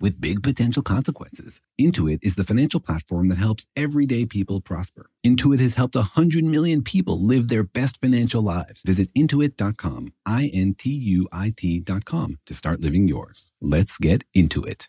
with big potential consequences. Intuit is the financial platform that helps everyday people prosper. Intuit has helped 100 million people live their best financial lives. Visit intuit.com, I N T U I T.com to start living yours. Let's get into it.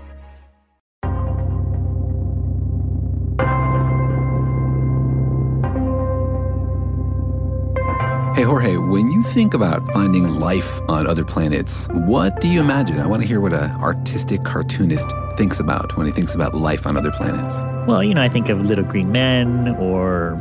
Hey, Jorge, when you think about finding life on other planets, what do you imagine? I want to hear what an artistic cartoonist thinks about when he thinks about life on other planets. Well, you know, I think of little green men or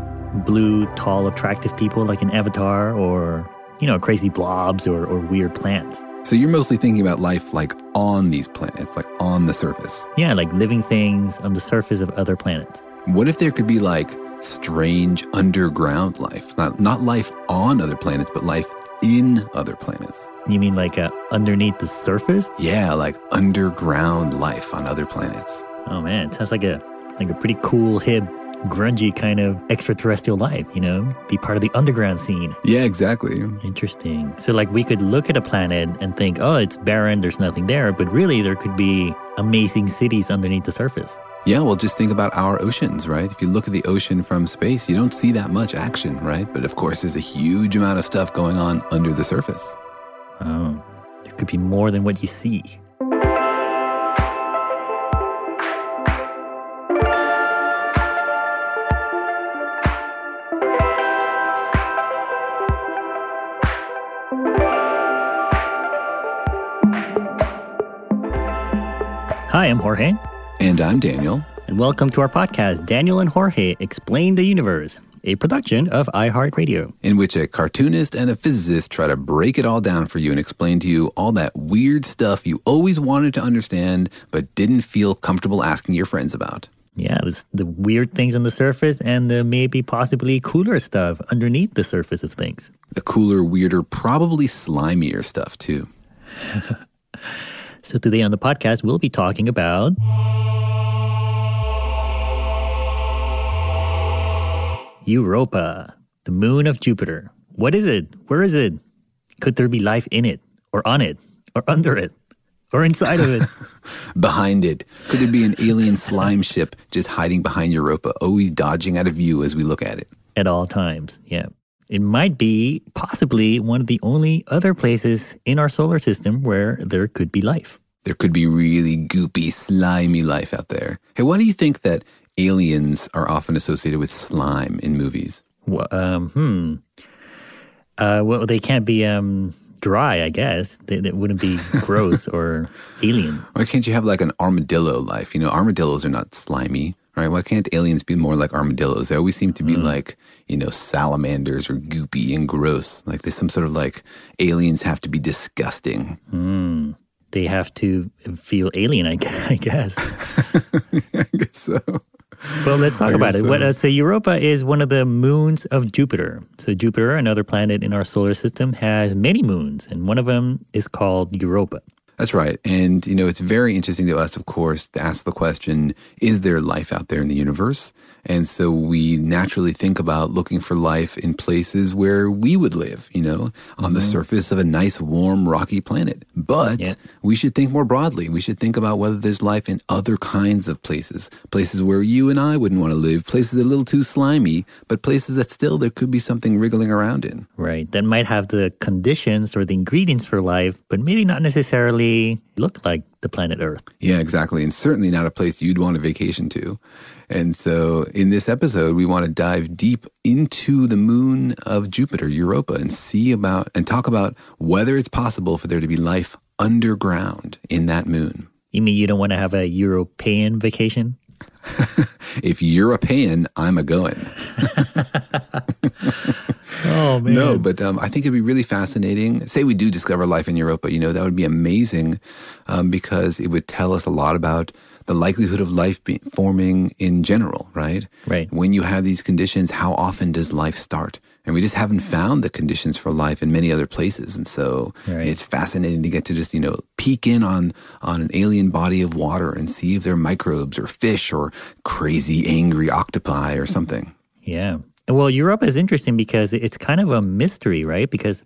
blue, tall, attractive people like an avatar or, you know, crazy blobs or, or weird plants. So you're mostly thinking about life like on these planets, like on the surface. Yeah, like living things on the surface of other planets. What if there could be like strange underground life? Not not life on other planets, but life in other planets. You mean like uh, underneath the surface? Yeah, like underground life on other planets. Oh man, it sounds like a like a pretty cool, hip, grungy kind of extraterrestrial life. You know, be part of the underground scene. Yeah, exactly. Interesting. So like we could look at a planet and think, oh, it's barren. There's nothing there. But really, there could be amazing cities underneath the surface. Yeah, well, just think about our oceans, right? If you look at the ocean from space, you don't see that much action, right? But of course, there's a huge amount of stuff going on under the surface. Oh, there could be more than what you see. Hi, I'm Jorge. And I'm Daniel. And welcome to our podcast, Daniel and Jorge Explain the Universe, a production of iHeartRadio. in which a cartoonist and a physicist try to break it all down for you and explain to you all that weird stuff you always wanted to understand but didn't feel comfortable asking your friends about. Yeah, the weird things on the surface and the maybe possibly cooler stuff underneath the surface of things. The cooler, weirder, probably slimier stuff too. So today on the podcast, we'll be talking about Europa, the moon of Jupiter. What is it? Where is it? Could there be life in it, or on it, or under it, or inside of it? Behind it, could there be an alien slime ship just hiding behind Europa, always dodging out of view as we look at it? At all times, yeah. It might be possibly one of the only other places in our solar system where there could be life. There could be really goopy, slimy life out there. Hey, why do you think that aliens are often associated with slime in movies? Wha- Um, hmm. Uh, well, they can't be um, dry, I guess. They, they wouldn't be gross or alien. Why can't you have like an armadillo life? You know, armadillos are not slimy, right? Why can't aliens be more like armadillos? They always seem to be like, you know, salamanders or goopy and gross. Like there's some sort of like aliens have to be disgusting. They have to feel alien, I gu- I guess. I guess so. Well, let's talk about it. What, uh, so Europa is one of the moons of Jupiter. So Jupiter, another planet in our solar system, has many moons, and one of them is called Europa. That's right. And, you know, it's very interesting to us, of course, to ask the question is there life out there in the universe? And so we naturally think about looking for life in places where we would live, you know, on the mm-hmm. surface of a nice, warm, rocky planet. But Yeah. we should think more broadly. We should think about whether there's life in other kinds of places, places where you and I wouldn't want to live, places a little too slimy, but places that still there could be something wriggling around in. Right. That might have the conditions or the ingredients for life, but maybe not necessarily look like the planet Earth. Yeah, exactly. And certainly not a place you'd want to vacation to. And so in this episode, we want to dive deep into the moon of Jupiter, Europa, and see about and talk about whether it's possible for there to be life underground in that moon. You mean you don't want to have a European vacation? If you're a paying, I'm a going. Oh, man. No, but um, I think it'd be really fascinating. Say we do discover life in Europa, you know, that would be amazing um, because it would tell us a lot about the likelihood of life be- forming in general, right? Right. When you have these conditions, how often does life start? And we just haven't found the conditions for life in many other places. And so Right. it's fascinating to get to just, you know, peek in on, on an alien body of water and see if there are microbes or fish or crazy angry octopi or something. Yeah. Well, Europa is interesting because it's kind of a mystery, right? Because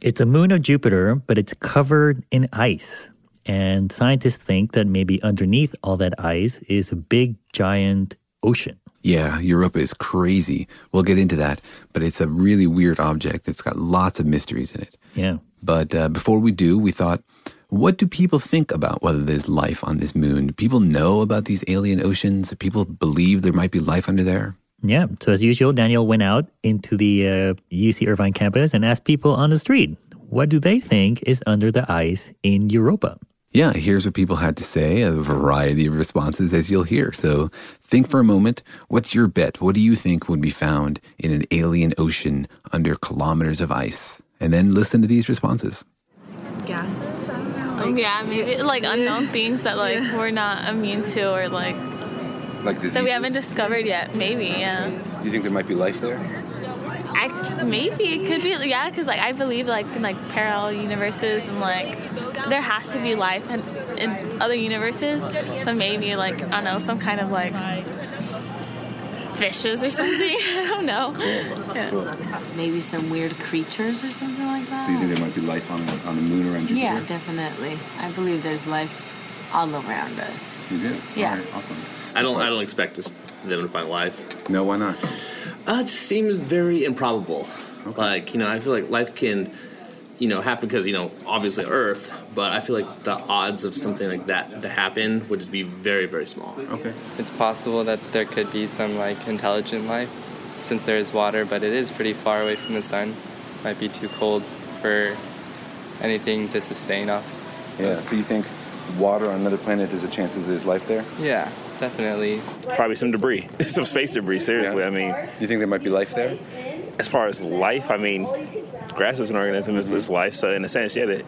it's a moon of Jupiter, but it's covered in ice. And scientists think that maybe underneath all that ice is a big, giant ocean. Yeah, Europa is crazy. We'll get into that, but it's a really weird object. It's got lots of mysteries in it. Yeah. But uh, before we do, we thought, what do people think about whether there's life on this moon? Do people know about these alien oceans? Do people believe there might be life under there? Yeah. So, as usual, Daniel went out into the uh, UC Irvine campus and asked people on the street, what do they think is under the ice in Europa? Yeah, here's what people had to say, a variety of responses as you'll hear. So think for a moment. What's your bet? What do you think would be found in an alien ocean under kilometers of ice? And then listen to these responses. gases. I don't know. Um, yeah, maybe like unknown things that like we're not immune to or like Like that we haven't discovered yet. Maybe, yeah. Do you think there might be life there? I maybe it could be yeah, because like I believe like in like parallel universes and like there has to be life in, in other universes. So maybe like I don't know some kind of like fishes or something. I don't know. Yeah. Maybe some weird creatures or something like that. So you think there might be life on the, on the moon around yeah, definitely. I believe there's life all around us. You do? Yeah. awesome. I don't. I don't expect us, them to find life. No, why not? Uh, it just seems very improbable. Like you know, I feel like life can, you know, happen because you know, obviously Earth. But I feel like the odds of something like that to happen would just be very, very small. Okay. It's possible that there could be some like intelligent life since there is water, but it is pretty far away from the sun. Might be too cold for anything to sustain off. Yeah, so you think water on another planet, there's a chance that there's life there? Yeah, definitely. Probably some debris, some space debris. Seriously, I mean, Do you think there might be life there? as far as life, I mean, grass is an organism; it's, it's life. So, in a sense, yeah, they,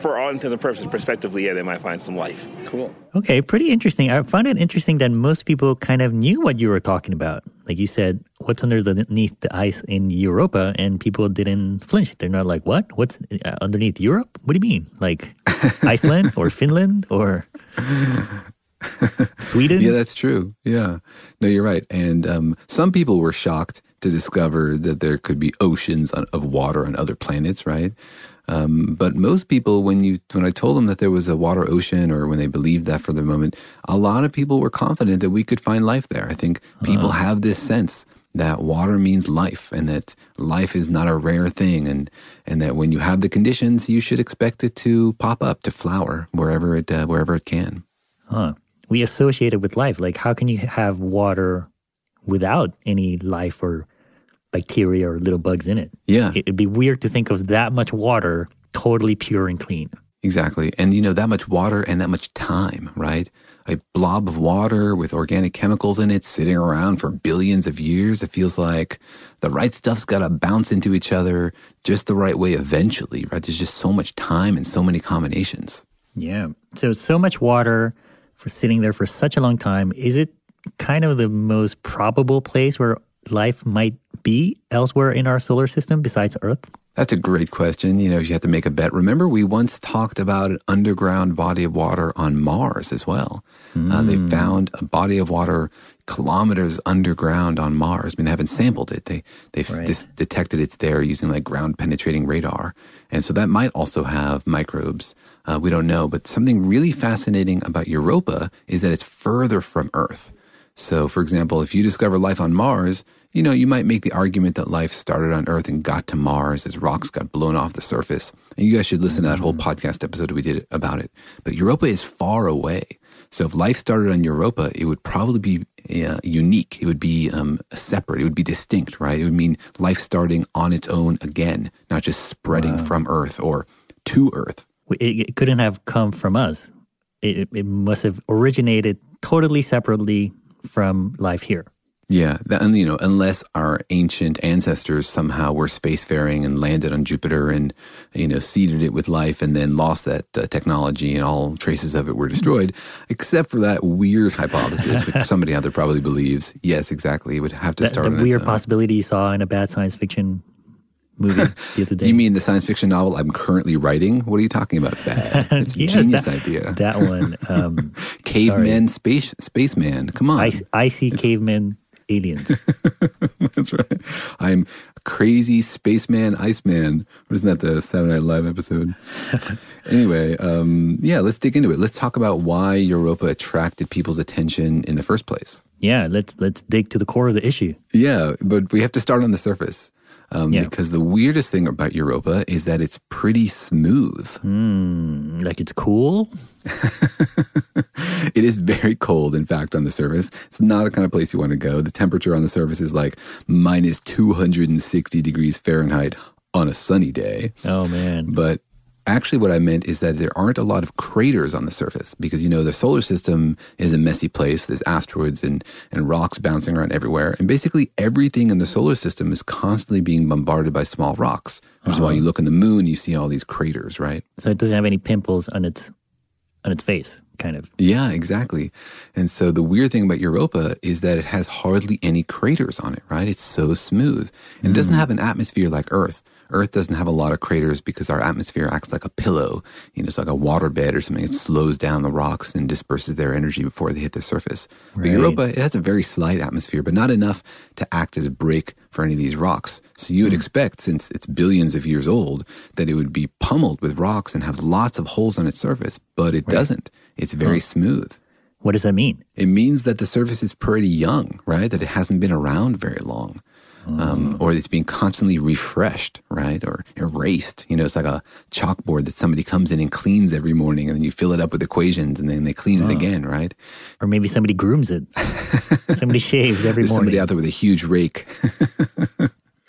for all intents and purposes, prospectively, yeah, they might find some life. Cool. Okay, pretty interesting. I find it interesting that most people kind of knew what you were talking about. Like you said, what's underneath the ice in Europa, and people didn't flinch. They're not like, what? What's uh, underneath Europe? What do you mean? Like Iceland or Finland or Sweden? Yeah, that's true. Yeah. No, you're right. And um, some people were shocked to discover that there could be oceans on, of water on other planets, right? Um, but most people, when you when I told them that there was a water ocean, or when they believed that for the moment, a lot of people were confident that we could find life there. I think people have this sense that water means life, and that life is not a rare thing, and and that when you have the conditions, you should expect it to pop up, to flower wherever it uh, wherever it can. Huh. We associate it with life. Like, how can you have water without any life or bacteria or little bugs in it? Yeah. It'd be weird to think of that much water totally pure and clean. Exactly. And you know, that much water and that much time, right? A blob of water with organic chemicals in it sitting around for billions of years. It feels like the right stuff's got to bounce into each other just the right way eventually, right? There's just so much time and so many combinations. Yeah. So, so much water for sitting there for such a long time. Is it kind of the most probable place where life might be elsewhere in our solar system besides Earth? That's a great question. You know, you have to make a bet, remember we once talked about an underground body of water on Mars as well. Uh, they found a body of water kilometers underground on Mars. I mean, they haven't sampled it. They they've Right. dis- detected it's there using like ground penetrating radar, and so that might also have microbes. Uh, we don't know, but something really fascinating about Europa is that it's further from Earth. So, for example, if you discover life on Mars, you know, you might make the argument that life started on Earth and got to Mars as rocks got blown off the surface. And you guys should listen to that whole podcast episode we did about it. But Europa is far away. So if life started on Europa, it would probably be uh, unique. It would be um, separate. It would be distinct, right? It would mean life starting on its own again, not just spreading from Earth or to Earth. It, it couldn't have come from us. It, it- must have originated totally separately from life here. Yeah, that, and you know, unless our ancient ancestors somehow were spacefaring and landed on Jupiter and you know seeded it with life and then lost that uh, technology and all traces of it were destroyed, except for that weird hypothesis, which somebody out there probably believes. Yes, exactly. It would have to That, start the weird possibility you saw in a bad science fiction movie the other day. You mean the science fiction novel I'm currently writing? What are you talking about? Bad. It's a genius that, idea. That one. Um, Caveman, space, spaceman. Come on. ice, icy cavemen aliens. That's right. I'm crazy spaceman, Iceman. Wasn't that the Saturday Night Live episode? anyway, um, yeah, let's dig into it. Let's talk about why Europa attracted people's attention in the first place. Yeah, let's let's dig to the core of the issue. Yeah, but we have to start on the surface. Um, Yeah. Because the weirdest thing about Europa is that it's pretty smooth. Hmm, like it's cool. It is very cold, in fact, on the surface. It's not a kind of place you want to go. The temperature on the surface is like minus 260 degrees Fahrenheit on a sunny day. Oh man. But actually, what I meant is that there aren't a lot of craters on the surface because, you know, the solar system is a messy place. There's asteroids and, and rocks bouncing around everywhere. And basically, everything in the solar system is constantly being bombarded by small rocks, which is why uh-huh. you look in the moon, you see all these craters, right? So it doesn't have any pimples on its on its face, kind of. Yeah, exactly. And so the weird thing about Europa is that it has hardly any craters on it, right? It's so smooth. And it doesn't mm. have an atmosphere like Earth. Earth doesn't have a lot of craters because our atmosphere acts like a pillow. You know, it's like a water bed or something. It mm-hmm. slows down the rocks and disperses their energy before they hit the surface. But Europa, it has a very slight atmosphere, but not enough to act as a brake for any of these rocks. So you would mm-hmm. expect, since it's billions of years old, that it would be pummeled with rocks and have lots of holes on its surface, but it doesn't. It's very smooth. What does that mean? It means that the surface is pretty young, right? That it hasn't been around very long. Um, or it's being constantly refreshed, right? Or erased. You know, it's like a chalkboard that somebody comes in and cleans every morning and then you fill it up with equations and then they clean it again, right? Or maybe somebody grooms it. somebody shaves every There's morning. somebody out there with a huge rake.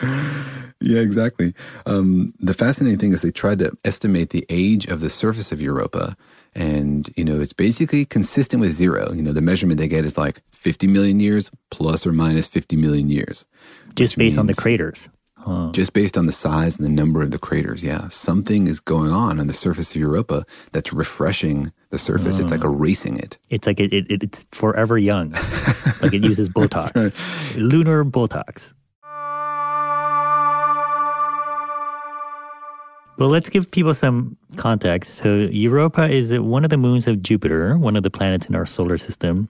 yeah, exactly. Um, the fascinating thing is they tried to estimate the age of the surface of Europa, and you know it's basically consistent with zero. You know, the measurement they get is like 50 million years plus or minus 50 million years, just based on the craters. Huh. just based on the size and the number of the craters. Yeah, something is going on on the surface of Europa that's refreshing the surface. It's like hmm. erasing it. It's like it, it, it's forever young. like it uses Botox. Lunar Botox. Well, let's give people some context. So, Europa is one of the moons of Jupiter, one of the planets in our solar system.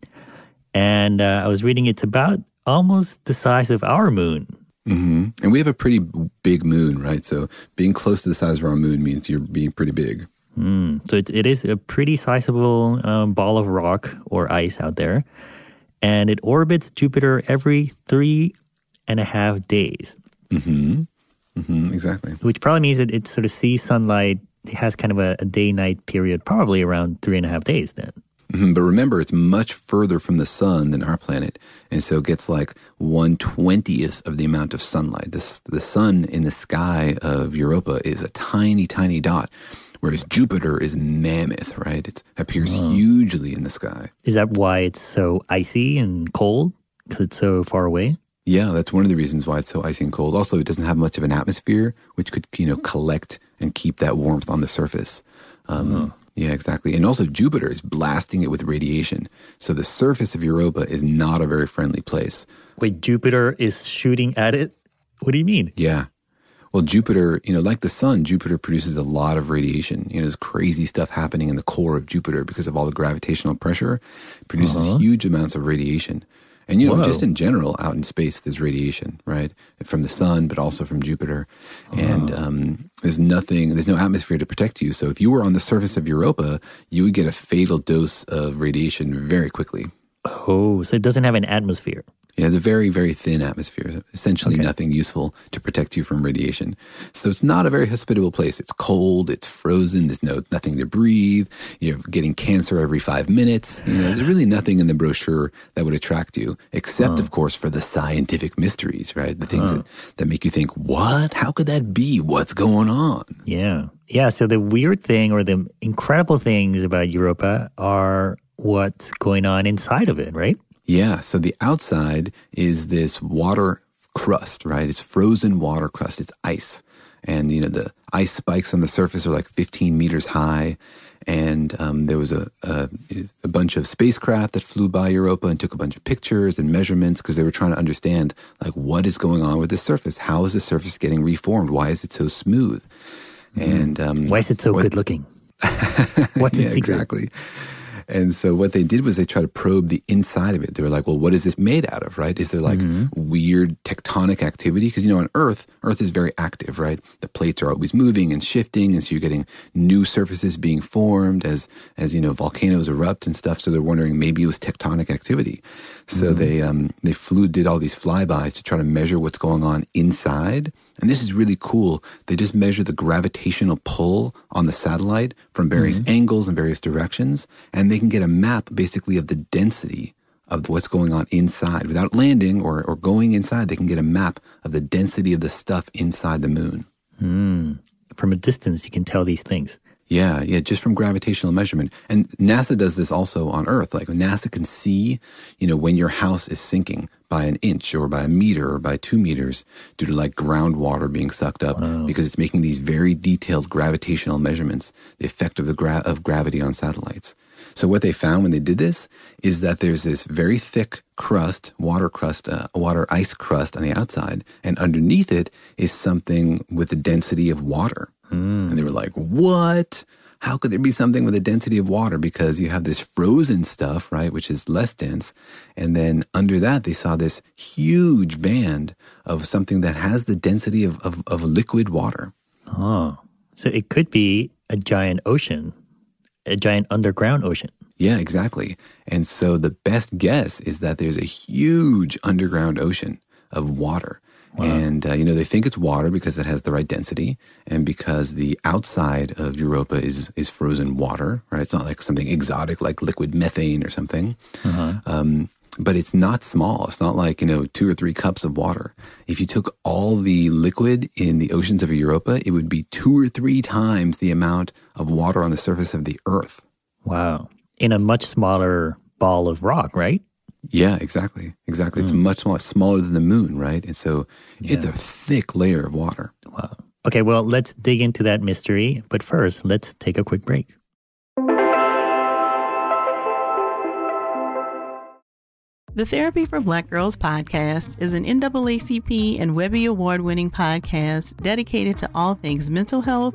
And uh, I was reading it's about almost the size of our moon. hmm And we have a pretty big moon, right? So being close to the size of our moon means you're being pretty big. Mm. So, it, it is a pretty sizable um, ball of rock or ice out there. And it orbits Jupiter every three and a half days. hmm hmm exactly. which probably means that it sort of sees sunlight. It has kind of a, a day night period, probably around three and a half days then. Mhm, But remember, it's much further from the sun than our planet, and so it gets like one twentieth of the amount of sunlight. This, the sun in the sky of Europa is a tiny, tiny dot, whereas Jupiter is mammoth. Right? It appears hugely in the sky. Is that why it's so icy and cold? Because it's so far away? Yeah, that's one of the reasons why it's so icy and cold. Also, it doesn't have much of an atmosphere, which could you know collect and keep that warmth on the surface. Um, Yeah, exactly. And also, Jupiter is blasting it with radiation, so the surface of Europa is not a very friendly place. Wait, Jupiter is shooting at it? What do you mean? Yeah. Well, Jupiter, you know, like the sun, Jupiter produces a lot of radiation. You know, there's crazy stuff happening in the core of Jupiter because of all the gravitational pressure. It produces Uh-huh. huge amounts of radiation. And, you know, Whoa. just in general, out in space, there's radiation, right? From the sun, but also from Jupiter. And um, there's nothing, there's no atmosphere to protect you. So if you were on the surface of Europa, you would get a fatal dose of radiation very quickly. Oh, so it doesn't have an atmosphere. It has a very, very thin atmosphere, essentially Okay. nothing useful to protect you from radiation. So it's not a very hospitable place. It's cold, it's frozen, there's no nothing to breathe. You're getting cancer every five minutes. You know, there's really nothing in the brochure that would attract you, except, of course, for the scientific mysteries, right? The things that, that make you think, what? How could that be? What's going on? Yeah. Yeah. So the weird thing or the incredible things about Europa are what's going on inside of it, right? Yeah. So the outside is this water crust, right? It's frozen water crust. It's ice. And, you know, the ice spikes on the surface are like 15 meters high. And um, there was a, a, a bunch of spacecraft that flew by Europa and took a bunch of pictures and measurements because they were trying to understand, like, what is going on with the surface? How is the surface getting reformed? Why is it so smooth? And um, Why is it so what- good looking? What's yeah, secret? exactly. And so what they did was they tried to probe the inside of it. They were like, well, what is this made out of, right? Is there like weird tectonic activity? Because, you know, on Earth, Earth is very active, right? The plates are always moving and shifting. And so you're getting new surfaces being formed as, as, you know, volcanoes erupt and stuff. So they're wondering maybe it was tectonic activity. So they, um, they flew, did all these flybys to try to measure what's going on inside. And this is really cool. They just measure the gravitational pull on the satellite from various mm-hmm. angles and various directions, and they can get a map basically of the density of what's going on inside. Without landing or, or going inside, they can get a map of the density of the stuff inside the moon. Hmm. From a distance, you can tell these things. Yeah, yeah, just from gravitational measurement. And NASA does this also on Earth. Like NASA can see, you know, when your house is sinking by an inch or by a meter or by two meters due to like groundwater being sucked up because it's making these very detailed gravitational measurements, the effect of the gra- of gravity on satellites. So what they found when they did this is that there's this very thick crust, water crust, uh, water ice crust on the outside, and underneath it is something with the density of water. And they were like, "What? How could there be something with a density of water? Because you have this frozen stuff, right, which is less dense, and then under that they saw this huge band of something that has the density of of, of liquid water." Oh, so it could be a giant ocean, a giant underground ocean. Yeah, exactly. And so the best guess is that there's a huge underground ocean of water. And, uh, you know, they think it's water because it has the right density and because the outside of Europa is, is frozen water, right? It's not like something exotic like liquid methane or something. Um, but it's not small. It's not like, you know, two or three cups of water. If you took all the liquid in the oceans of Europa, it would be two or three times the amount of water on the surface of the earth. Wow. In a much smaller ball of rock, right? Yeah, exactly. Exactly. It's hmm. much, much smaller than the moon, right? And so it's a thick layer of water. Wow. Okay, well, let's dig into that mystery. But first, let's take a quick break. The Therapy for Black Girls podcast is an NAACP and Webby Award winning podcast dedicated to all things mental health,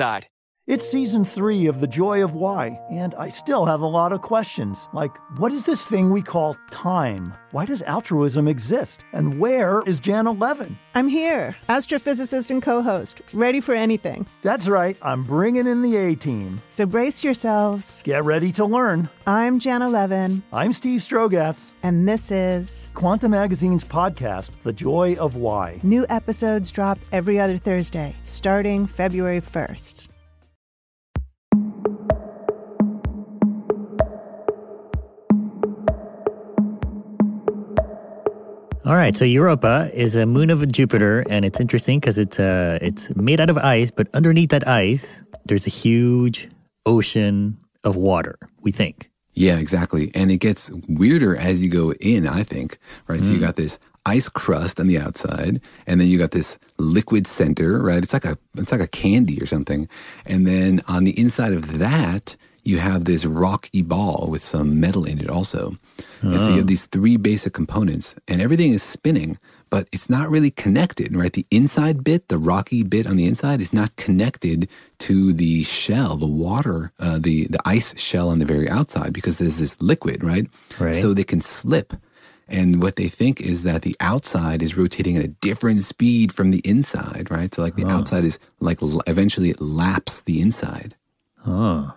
side. It's season three of The Joy of Why, and I still have a lot of questions. Like, what is this thing we call time? Why does altruism exist? And where is Janna Levin? I'm here, astrophysicist and co host, ready for anything. That's right, I'm bringing in the A team. So brace yourselves. Get ready to learn. I'm Janna Levin. I'm Steve Strogatz. And this is Quanta Magazine's podcast, The Joy of Why. New episodes drop every other Thursday, starting February 1st. All right, so Europa is a moon of Jupiter, and it's interesting because it's uh, it's made out of ice, but underneath that ice, there's a huge ocean of water. We think. Yeah, exactly, and it gets weirder as you go in. I think, right? Mm. So you got this ice crust on the outside, and then you got this liquid center, right? It's like a it's like a candy or something, and then on the inside of that, you have this rocky ball with some metal in it also. And so you have these three basic components, and everything is spinning, but it's not really connected, right? The inside bit, the rocky bit on the inside, is not connected to the shell, the water, uh, the the ice shell on the very outside, because there's this liquid, right? Right. So they can slip. And what they think is that the outside is rotating at a different speed from the inside, right? So like the Oh. outside is like eventually it laps the inside. Oh,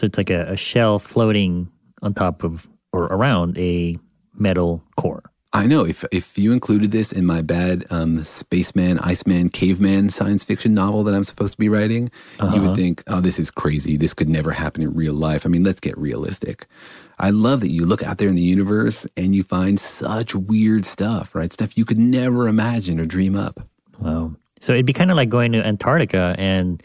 so it's like a, a shell floating on top of or around a metal core. I know. If if you included this in my bad um, spaceman, iceman, caveman science fiction novel that I'm supposed to be writing, you Uh-huh. would think, "Oh, this is crazy. This could never happen in real life." I mean, let's get realistic. I love that you look out there in the universe and you find such weird stuff, right? Stuff you could never imagine or dream up. Wow. So it'd be kind of like going to Antarctica and,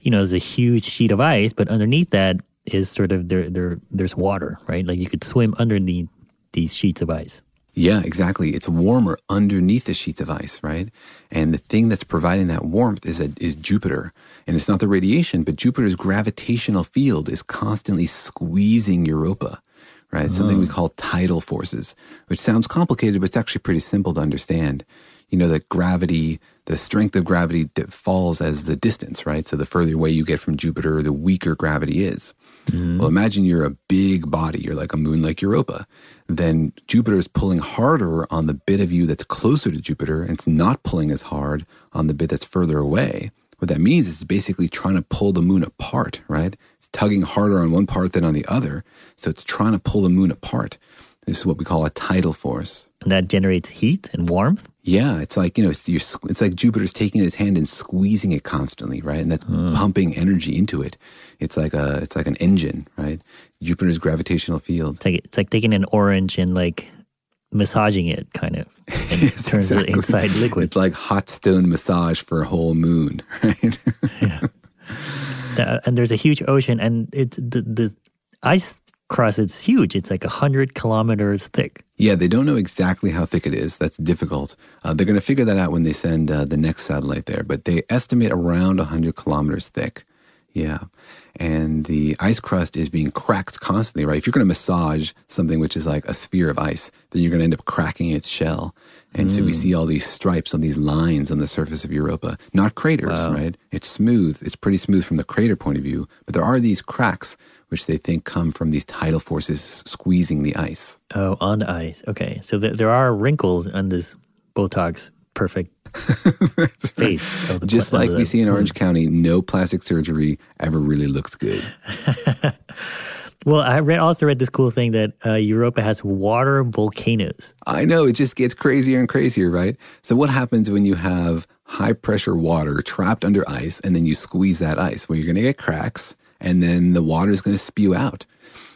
you know, there's a huge sheet of ice, but underneath that is sort of there, there, there's water, right? Like you could swim underneath these sheets of ice. Yeah, exactly. It's warmer underneath the sheets of ice, right? And the thing that's providing that warmth is a, is Jupiter, and it's not the radiation, but Jupiter's gravitational field is constantly squeezing Europa, right? Something we oh. call tidal forces, which sounds complicated, but it's actually pretty simple to understand. You know that gravity, the strength of gravity falls as the distance, right? So the further away you get from Jupiter, the weaker gravity is. Mm-hmm. Well, imagine you're a big body, you're like a moon like Europa. Then Jupiter is pulling harder on the bit of you that's closer to Jupiter, and it's not pulling as hard on the bit that's further away. What that means is it's basically trying to pull the moon apart, right? It's tugging harder on one part than on the other. So it's trying to pull the moon apart. This is what we call a tidal force. And that generates heat and warmth. Yeah, it's like you know, it's, you're, it's like Jupiter's taking his hand and squeezing it constantly, right? And that's hmm. pumping energy into it. It's like a, it's like an engine, right? Jupiter's gravitational field. It's like, it's like taking an orange and like massaging it kind of and it turns Exactly. it inside liquid. It's like hot stone massage for a whole moon, right? The- and there's a huge ocean and it's the, the ice crust it's huge. It's like a hundred kilometers thick. yeah, they don't know exactly how thick it is. That's difficult. Uh, they're going to figure that out when they send uh, the next satellite there, but they estimate around 100 kilometers thick. Yeah. And the ice crust is being cracked constantly, right? If you're going to massage something which is like a sphere of ice, then you're going to end up cracking its shell. And so we mm. see all these stripes on these lines on the surface of Europa. Not craters, Wow. right? It's smooth. It's pretty smooth from the crater point of view, but there are these cracks which they think come from these tidal forces squeezing the ice. Oh, on the ice. Okay. So th- there are wrinkles on this Botox perfect face. Just like we see in. Orange County, no plastic surgery ever really looks good. Well, I read also read this cool thing that uh, Europa has water volcanoes. I know it just gets crazier and crazier, right? So what happens when you have high pressure water trapped under ice and then you squeeze that ice? Well, you're going to get cracks and then the water is going to spew out.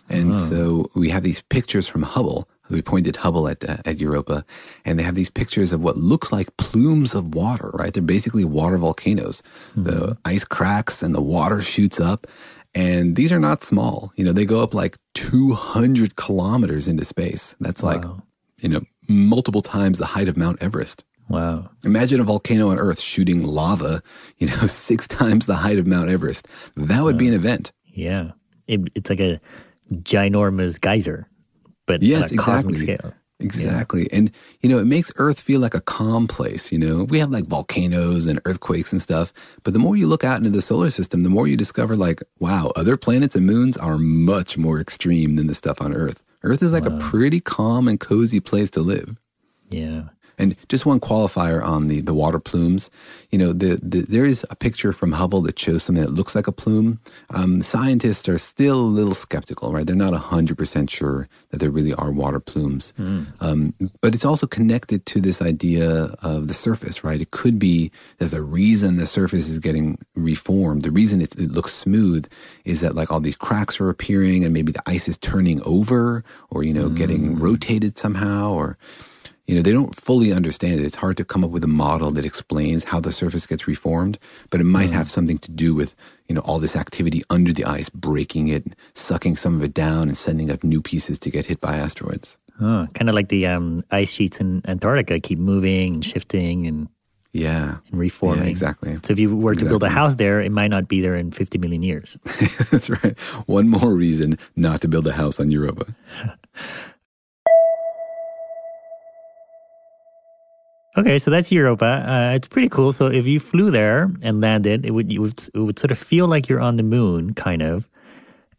And so we have these pictures from Hubble we pointed Hubble at uh, at Europa, and they have these pictures of what looks like plumes of water. Right, they're basically water volcanoes. Mm-hmm. The ice cracks and the water shoots up, and these are not small. You know, they go up like 200 kilometers into space. That's like, wow. you know, multiple times the height of Mount Everest. Wow. Imagine a volcano on Earth shooting lava, you know, six times the height of Mount Everest. That would wow. be an event. Yeah. It, it's like a ginormous geyser, but yes, on a exactly. cosmic scale. Exactly. Yeah. And, you know, it makes Earth feel like a calm place. You know, we have like volcanoes and earthquakes and stuff. But the more you look out into the solar system, the more you discover, like, wow, other planets and moons are much more extreme than the stuff on Earth. Earth is like wow. a pretty calm and cozy place to live. Yeah. And just one qualifier on the, the water plumes. You know, the, the, there is a picture from Hubble that shows something that looks like a plume. Um, scientists are still a little skeptical, right? They're not 100% sure that there really are water plumes. Mm. Um, but it's also connected to this idea of the surface, right? It could be that the reason the surface is getting reformed, the reason it looks smooth, is that like all these cracks are appearing and maybe the ice is turning over or, you know, mm. getting rotated somehow or you know, they don't fully understand it. It's hard to come up with a model that explains how the surface gets reformed, but it might mm. have something to do with, you know, all this activity under the ice, breaking it, sucking some of it down, and sending up new pieces to get hit by asteroids. Oh, kind of like the um, ice sheets in Antarctica keep moving and shifting and yeah, and reforming. Yeah, exactly. So if you were to build a house there, it might not be there in 50 million years. That's right. One more reason not to build a house on Europa. Okay, so that's Europa. Uh, it's pretty cool. So if you flew there and landed, it would, would it would sort of feel like you're on the moon, kind of.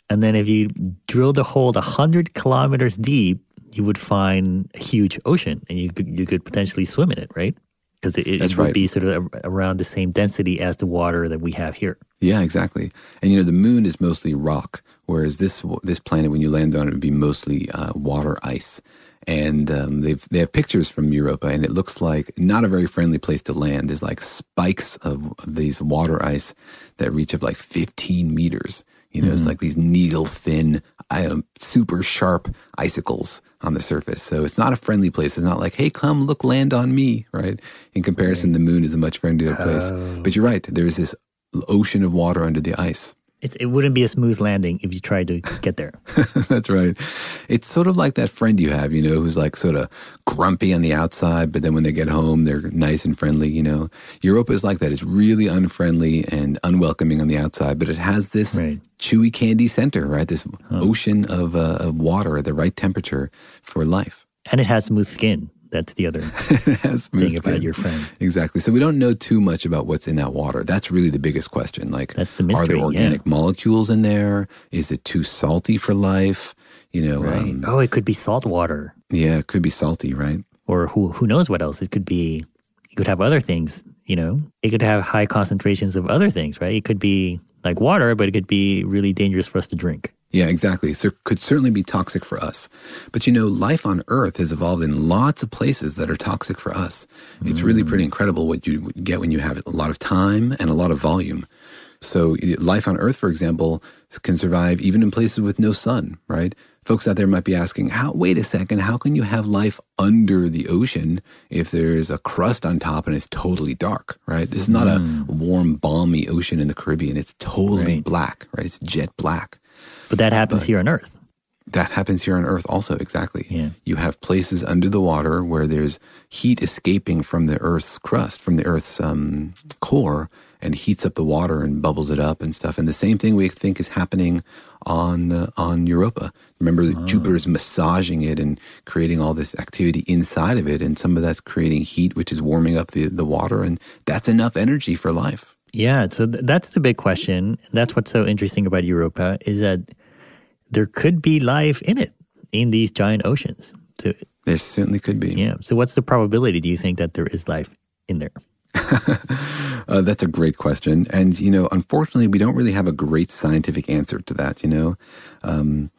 And then if you drilled a hole hundred kilometers deep, you would find a huge ocean, and you could you could potentially swim in it, right? Because it, it would right. be sort of around the same density as the water that we have here. Yeah, exactly. And you know, the moon is mostly rock, whereas this this planet, when you land on it, would be mostly uh, water ice and um, they've they have pictures from Europa, and it looks like not a very friendly place to land. There's like spikes of, of these water ice that reach up like 15 meters. You know, mm-hmm. it's like these needle thin, uh, super sharp icicles on the surface. So it's not a friendly place. It's not like, hey, come look, land on me, right? In comparison, the moon is a much friendlier place. Oh. But you're right. There's this ocean of water under the ice. It's, it wouldn't be a smooth landing if you tried to get there. That's right. It's sort of like that friend you have, you know, who's like sort of grumpy on the outside, but then when they get home, they're nice and friendly, you know. Europa is like that. It's really unfriendly and unwelcoming on the outside, but it has this right. chewy candy center, right? This huh. ocean of, uh, of water at the right temperature for life. And it has smooth skin. That's the other thing about your friend. Exactly. So we don't know too much about what's in that water. That's really the biggest question. Like, that's the mystery, are there organic yeah. molecules in there? Is it too salty for life? You know. Right. Um, oh, it could be salt water. Yeah, it could be salty, right? Or who who knows what else? It could be. It could have other things. You know, it could have high concentrations of other things, right? It could be like water, but it could be really dangerous for us to drink. Yeah, exactly. So it could certainly be toxic for us. But you know, life on Earth has evolved in lots of places that are toxic for us. It's mm. really pretty incredible what you get when you have a lot of time and a lot of volume. So life on Earth, for example, can survive even in places with no sun, right? Folks out there might be asking, "How? Wait a second. How can you have life under the ocean if there's a crust on top and it's totally dark, right? This is not mm. a warm, balmy ocean in the Caribbean. It's totally right. black, right? It's jet black. But that happens but here on Earth. That happens here on Earth also, exactly. Yeah. You have places under the water where there's heat escaping from the Earth's crust, from the Earth's um, core, and heats up the water and bubbles it up and stuff. And the same thing we think is happening on uh, on Europa. Remember, oh. Jupiter's massaging it and creating all this activity inside of it, and some of that's creating heat, which is warming up the, the water, and that's enough energy for life. Yeah, so th- that's the big question. That's what's so interesting about Europa is that there could be life in it in these giant oceans. So there certainly could be. Yeah. So what's the probability? Do you think that there is life in there? uh, that's a great question, and you know, unfortunately, we don't really have a great scientific answer to that. You know. Um,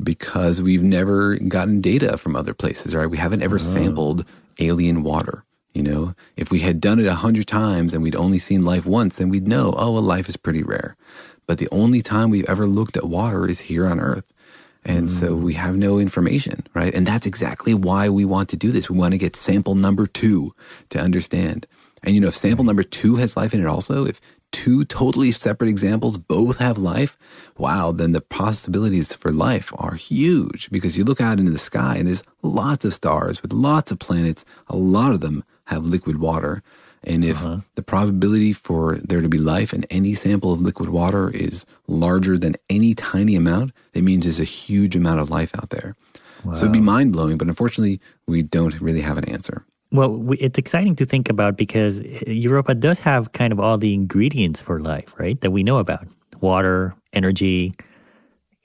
because we've never gotten data from other places, right? We haven't ever oh. sampled alien water. You know, if we had done it a hundred times and we'd only seen life once, then we'd know, oh, well, life is pretty rare. But the only time we've ever looked at water is here on Earth. And so mm. we have no information, right? And that's exactly why we want to do this. We want to get sample number two to understand. And you know, if sample number two has life in it also, if two totally separate examples both have life, wow, then the possibilities for life are huge because you look out into the sky and there's lots of stars with lots of planets. A lot of them have liquid water. And if uh-huh. the probability for there to be life in any sample of liquid water is larger than any tiny amount, that means there's a huge amount of life out there. So it'd be mind blowing, but unfortunately, we don't really have an answer. Well, we, it's exciting to think about because Europa does have kind of all the ingredients for life, right? That we know about water, energy,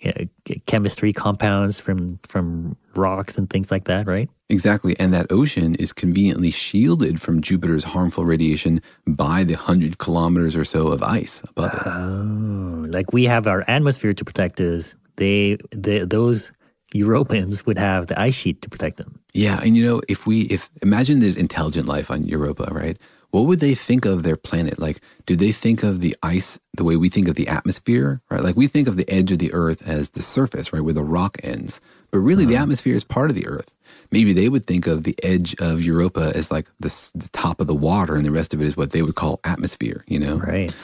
Uh, chemistry, compounds from from rocks and things like that, right? Exactly. And that ocean is conveniently shielded from Jupiter's harmful radiation by the 100 kilometers or so of ice above it. Oh, like we have our atmosphere to protect us. They, they those Europans would have the ice sheet to protect them. Yeah, and you know, if we if imagine there's intelligent life on Europa, right? What would they think of their planet? Like, do they think of the ice the way we think of the atmosphere, right? Like we think of the edge of the earth as the surface, right, where the rock ends. But really the atmosphere is part of the earth. Maybe they would think of the edge of Europa as like the, the top of the water and the rest of it is what they would call atmosphere, you know? Right.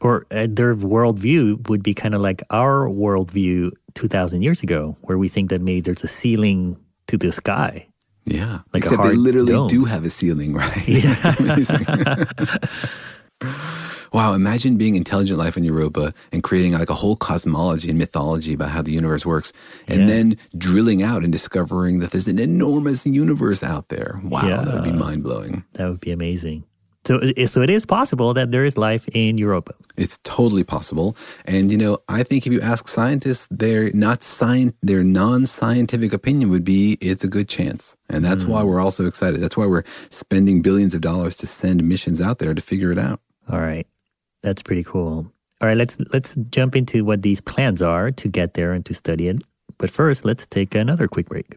Or uh, their worldview would be kind of like our worldview 2,000 years ago, where we think that maybe there's a ceiling to the sky. Yeah. Like Except they literally dome. do have a ceiling, right? Yeah. Wow, imagine being intelligent life on Europa and creating like a whole cosmology and mythology about how the universe works, and Yeah. then drilling out and discovering that there's an enormous universe out there. Wow, that would be mind blowing. That would be amazing. So, so it is possible that there is life in Europa. It's totally possible. And you know, I think if you ask scientists, their not science their non-scientific opinion would be it's a good chance. And that's why hmm. we're all so excited. That's why we're spending billions of dollars to send missions out there to figure it out. All right. That's pretty cool. All right, let's let's jump into what these plans are to get there and to study it. But first, let's take another quick break.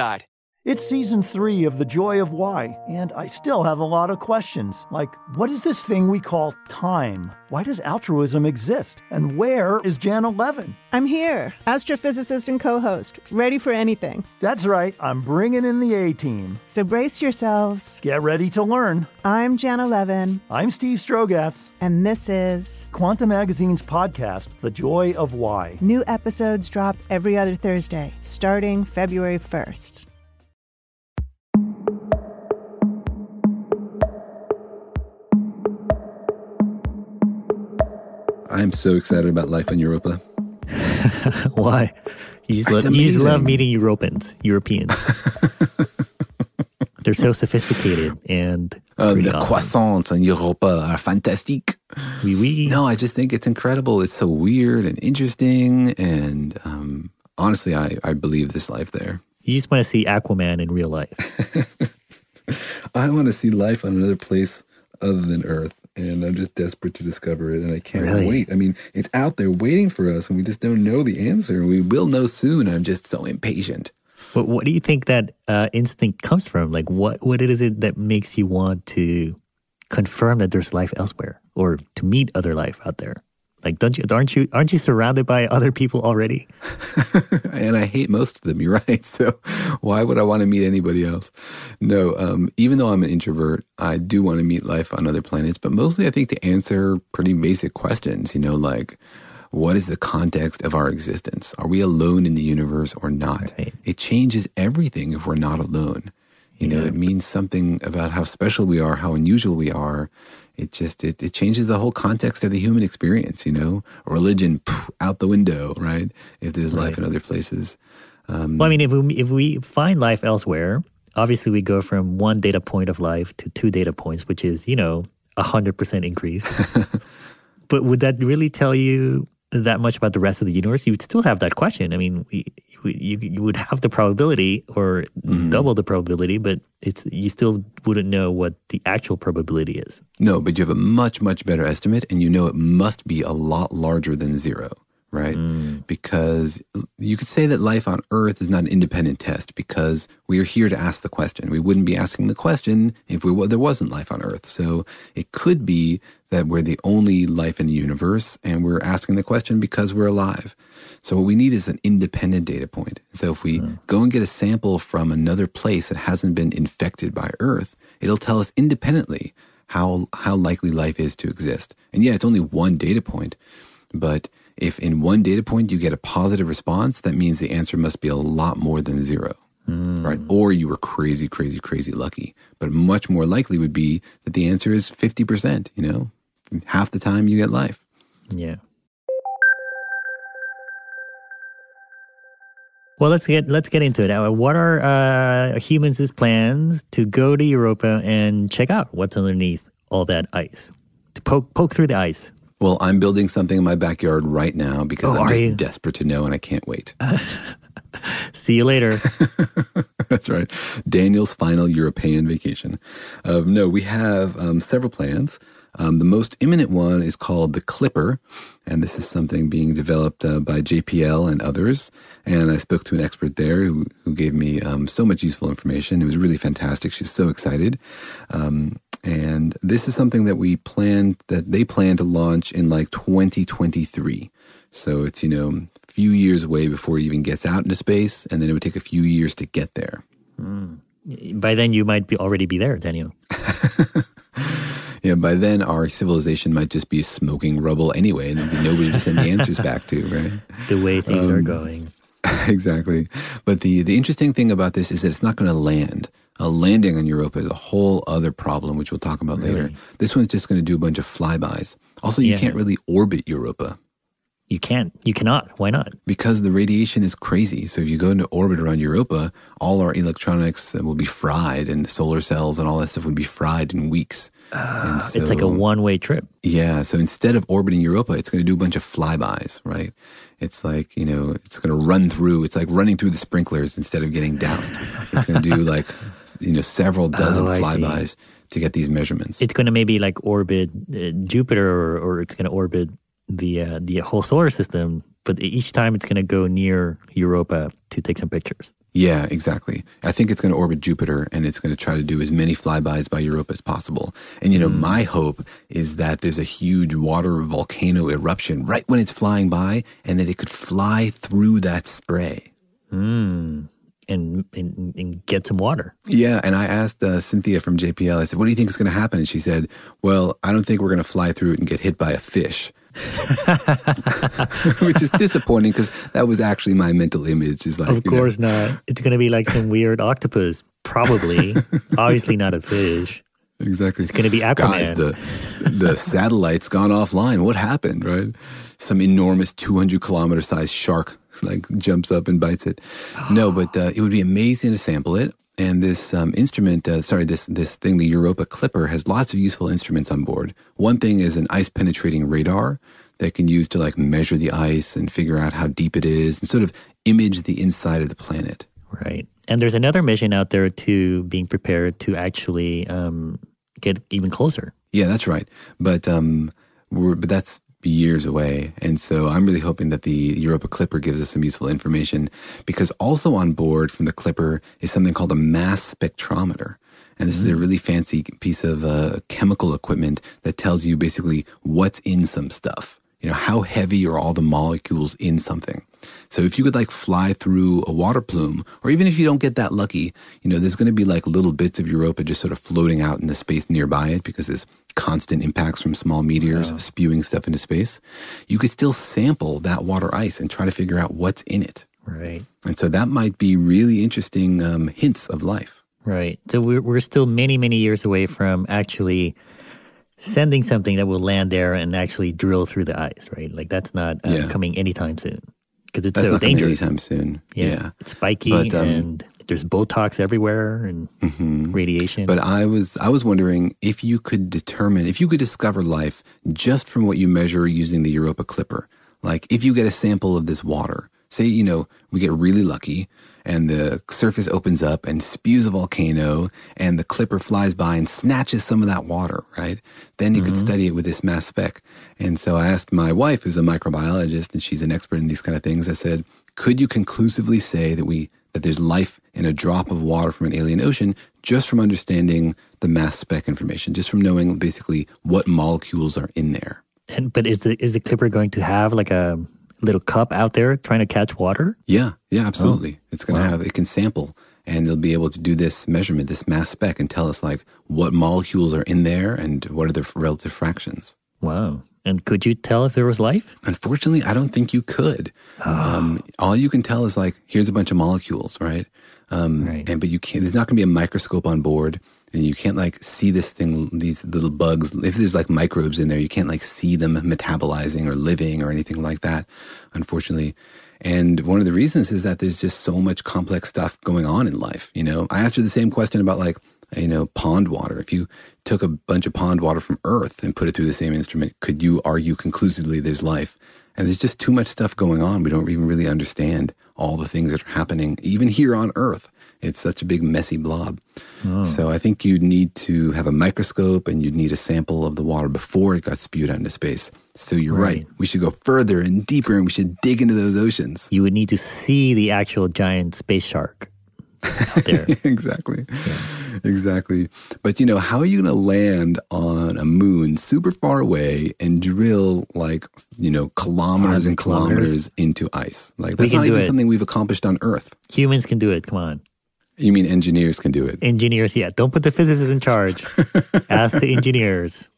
side. It's season three of The Joy of Why, and I still have a lot of questions. Like, what is this thing we call time? Why does altruism exist? And where is Janna Levin? I'm here, astrophysicist and co host, ready for anything. That's right, I'm bringing in the A team. So brace yourselves. Get ready to learn. I'm Janna Levin, I'm Steve Strogatz. and this is Quanta Magazine's podcast, The Joy of Why. new episodes drop every other Thursday, starting February 1st. I'm so excited about life in Europa. Why? You just, love, you just love meeting Europans, Europeans. They're so sophisticated and Uh, the awesome. croissants in Europa are fantastic. Oui, oui. No, I just think it's incredible. It's so weird and interesting. And um, honestly, I, I believe this life there. You just want to see Aquaman in real life. I want to see life on another place other than Earth, and I'm just desperate to discover it, and I can't Really? wait. I mean, it's out there waiting for us, and we just don't know the answer. We will know soon. I'm just so impatient. What, what do you think that uh, instinct comes from? Like, what what is it that makes you want to confirm that there's life elsewhere, or to meet other life out there? Like, don't you aren't you aren't you surrounded by other people already? and I hate most of them. You're right. So why would I want to meet anybody else? No. Um, even though I'm an introvert, I do want to meet life on other planets. But mostly, I think to answer pretty basic questions. You know, like what is the context of our existence? Are we alone in the universe or not? It changes everything if we're not alone. You know, it means something about how special we are, how unusual we are. It just it, it changes the whole context of the human experience. You know, religion pff, out the window, right? If there's life in other places. Um, Well, I mean, if we if we find life elsewhere, obviously we go from one data point of life to two data points, which is you know a hundred percent increase. but would that really tell you that much about the rest of the universe? You would still have that question. I mean, we, you you would have the probability or mm-hmm. double the probability, but it's you still wouldn't know what the actual probability is. No, but you have a much, much better estimate, and you know it must be a lot larger than zero, right? Mm. Because you could say that life on Earth is not an independent test because we are here to ask the question. We wouldn't be asking the question if we, there wasn't life on Earth. So it could be that we're the only life in the universe, and we're asking the question because we're alive. So what we need is an independent data point. So if we mm. go and get a sample from another place that hasn't been infected by Earth, it'll tell us independently how how likely life is to exist. And yeah, it's only one data point, but if in one data point you get a positive response, that means the answer must be a lot more than zero. Right? Or you were crazy, crazy, crazy lucky. But much more likely would be that the answer is 50%, you know? Half the time you get life. Yeah. Well, let's get let's get into it. Uh, What are uh, humans' plans to go to Europa and check out what's underneath all that ice? To poke poke through the ice. Well, I'm building something in my backyard right now because Oh, I'm just you? desperate to know and I can't wait. See you later. That's right. Daniel's final European vacation. Um, no, we have um, several plans. Um, the most imminent one is called the Clipper, and this is something being developed uh, by JPL and others. And I spoke to an expert there who, who gave me um, so much useful information. It was really fantastic. She's so excited. Um, and this is something that we plan that they plan to launch in like 2023. So it's you know a few years away before it even gets out into space, and then it would take a few years to get there. By then, you might be already be there, Daniel. Yeah, by then our civilization might just be smoking rubble anyway, and there'd be nobody to send the answers back to, right? The way things are Um, going. exactly. But the the interesting thing about this is that it's not going to land. A landing on Europa is a whole other problem, which we'll talk about later. This one's just going to do a bunch of flybys. Also, you Yeah. can't really orbit Europa. You can't. You cannot. Why not? Because the radiation is crazy. So if you go into orbit around Europa, all our electronics will be fried, and solar cells and all that stuff would be fried in weeks. And it's like a one way trip. Yeah. So instead of orbiting Europa, it's going to do a bunch of flybys, right? It's like, you know, it's going to run through, it's like running through the sprinklers instead of getting doused. It's going to do like, you know, several dozen Oh, I see. flybys to get these measurements. It's going to maybe like orbit uh, Jupiter, or, or it's going to orbit the uh, the whole solar system. But each time, it's going to go near Europa to take some pictures. Yeah, exactly. I think it's going to orbit Jupiter and it's going to try to do as many flybys by Europa as possible. And, you know, my hope is that there's a huge water volcano eruption right when it's flying by and that it could fly through that spray. Mm. And, and and get some water. Yeah, and I asked uh, Cynthia from JPL. I said, "What do you think is going to happen?" And she said, "Well, I don't think we're going to fly through it and get hit by a fish." Which is disappointing because that was actually my mental image. Is like, of you know, course not. It's going to be like some weird octopus. Probably. Obviously not a fish. Exactly. It's going to be Aquaman. Guys, the the satellite's gone offline. What happened? Right? Some enormous 200 kilometer sized shark like jumps up and bites it. No, but uh, it would be amazing to sample it. And this um, instrument, uh, sorry, this this thing, the Europa Clipper, has lots of useful instruments on board. One thing is an ice penetrating radar that can use to like measure the ice and figure out how deep it is and sort of image the inside of the planet. Right. And there's another mission out there to being prepared to actually um, get even closer. Yeah, that's right. But um, we're, but that's years away, and so I'm really hoping that the Europa Clipper gives us some useful information. Because also on board from the Clipper is something called a mass spectrometer. And this is a really fancy piece of uh, chemical equipment that tells you basically what's in some stuff. You know, how heavy are all the molecules in something? So if you could like fly through a water plume, or even if you don't get that lucky, you know, there's going to be like little bits of Europa just sort of floating out in the space nearby it because there's constant impacts from small meteors spewing stuff into space. You could still sample that water ice and try to figure out what's in it. Right. And so that might be really interesting um, hints of life. Right. So we're, we're still many, many years away from actually sending something that will land there and actually drill through the ice, right? Like that's not uh, Yeah. coming anytime soon because it's That's so not dangerous. anytime soon. Yeah. Yeah. It's spiky But, um, and there's Botox everywhere and radiation. But I was I was wondering if you could determine if you could discover life just from what you measure using the Europa Clipper. Like if you get a sample of this water, say you know we get really lucky and the surface opens up and spews a volcano and the clipper flies by and snatches some of that water, right? Then you could mm-hmm. study it with this mass spec. And so I asked my wife, who's a microbiologist and she's an expert in these kind of things, I said, could you conclusively say that we that there's life in a drop of water from an alien ocean just from understanding the mass spec information, just from knowing basically what molecules are in there. And but is the is the clipper going to have like a little cup out there trying to catch water? Yeah, yeah, absolutely. It's going to Wow. have, it can sample and they'll be able to do this measurement, this mass spec, and tell us like what molecules are in there and what are the relative fractions. Wow. And could you tell if there was life? Unfortunately, I don't think you could. Um, all you can tell is like, here's a bunch of molecules, right? Um, And but you can't. There's not going to be a microscope on board, and you can't like see this thing, these little bugs. If there's like microbes in there, you can't like see them metabolizing or living or anything like that. Unfortunately. And one of the reasons is that there's just so much complex stuff going on in life. You know, I asked her the same question about like, you know, pond water. If you took a bunch of pond water from Earth and put it through the same instrument, could you argue conclusively there's life? And there's just too much stuff going on. We don't even really understand all the things that are happening, even here on Earth. It's such a big, messy blob. Oh. So I think you'd need to have a microscope and you'd need a sample of the water before it got spewed out into space. So you're right. Right. We should go further and deeper and we should dig into those oceans. You would need to see the actual giant space shark out there. exactly. Exactly. But you know, how are you going to land on a moon super far away and drill like, you know, kilometers and kilometers, kilometers. into ice? Like We that's can not do even it. something we've accomplished on Earth. Humans can do it. Come on. You mean engineers can do it? Engineers, yeah. Don't put the physicists in charge. Ask the engineers.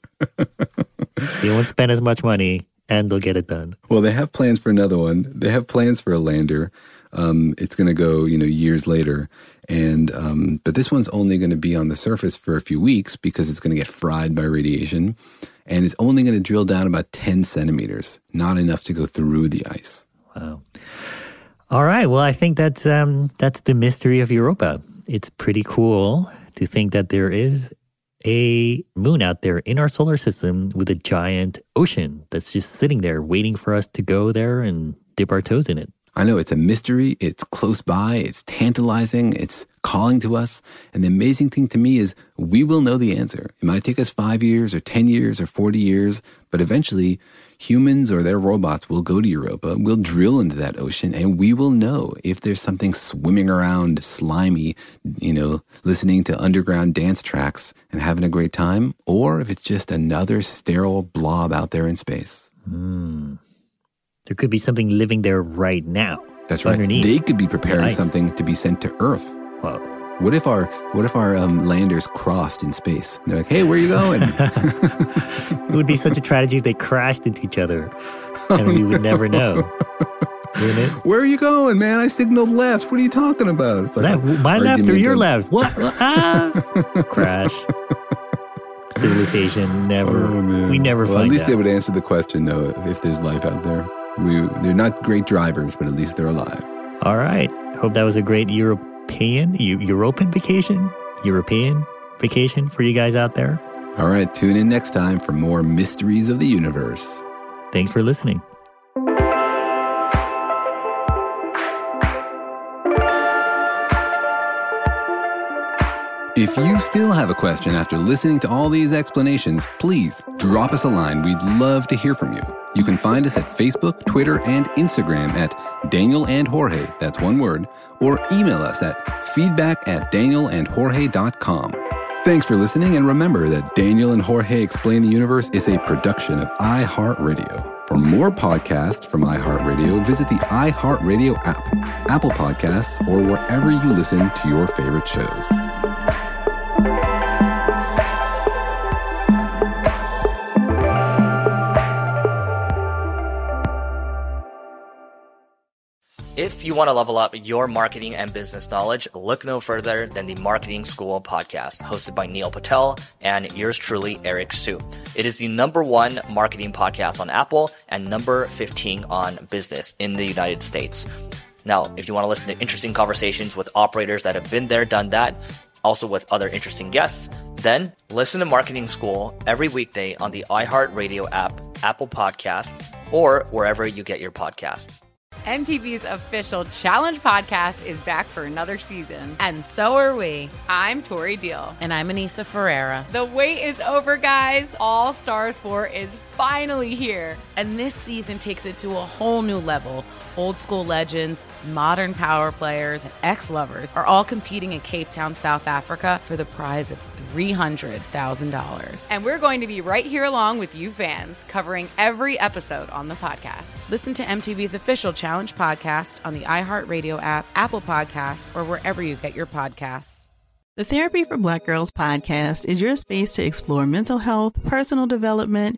They won't spend as much money and they'll get it done. Well, they have plans for another one. They have plans for a lander. Um, it's going to go, you know, years later, and um, but this one's only going to be on the surface for a few weeks because it's going to get fried by radiation, and it's only going to drill down about ten centimeters, not enough to go through the ice. Wow. All right. Well, I think that's um, that's the mystery of Europa. It's pretty cool to think that there is a moon out there in our solar system with a giant ocean that's just sitting there waiting for us to go there and dip our toes in it. I know it's a mystery. It's close by. It's tantalizing. It's calling to us. And the amazing thing to me is we will know the answer. It might take us five years or 10 years or 40 years, but eventually humans or their robots will go to Europa. We'll drill into that ocean and we will know if there's something swimming around slimy, you know, listening to underground dance tracks and having a great time, or if it's just another sterile blob out there in space. Hmm. There could be something living there right now. That's right. Underneath. They could be preparing something to be sent to Earth. What if our what if our um, landers crossed in space? They're like, "Hey, where are you going?" It would be such a tragedy if they crashed into each other and we would never know. Where are you going, man? I signaled left. What are you talking about? It's Left, my left or your left? What? Ah! Crash. Civilization never. Oh, we never well, find At least out. they would answer the question, though, if there's life out there. We they're not great drivers, but at least they're alive. All right. Hope that was a great European, Eu- European vacation, European vacation for you guys out there. All right, tune in next time for more mysteries of the universe. Thanks for listening. If you still have a question after listening to all these explanations, please drop us a line. We'd love to hear from you. You can find us at Facebook, Twitter, and Instagram at Daniel and Jorge, that's one word, or email us at feedback at danielandjorge.com. Thanks for listening, and remember that Daniel and Jorge Explain the Universe is a production of iHeartRadio. For more podcasts from iHeartRadio, visit the iHeartRadio app, Apple Podcasts, or wherever you listen to your favorite shows. If you want to level up your marketing and business knowledge, look no further than the Marketing School podcast, hosted by Neil Patel and yours truly, Eric Siu. It is the number one marketing podcast on Apple and number 15 on business in the United States. Now, if you want to listen to interesting conversations with operators that have been there, done that, also with other interesting guests, then listen to Marketing School every weekday on the iHeartRadio app, Apple Podcasts, or wherever you get your podcasts. MTV's official Challenge podcast is back for another season. And so are we. I'm Tori Deal. And I'm Aneesa Ferreira. The wait is over, guys. All Stars 4 is finally here. And this season takes it to a whole new level. Old school legends, modern power players, and ex lovers are all competing in Cape Town, South Africa for the prize of $300,000. And we're going to be right here along with you fans, covering every episode on the podcast. Listen to MTV's official Challenge podcast on the iHeartRadio app, Apple Podcasts, or wherever you get your podcasts. The Therapy for Black Girls podcast is your space to explore mental health, personal development,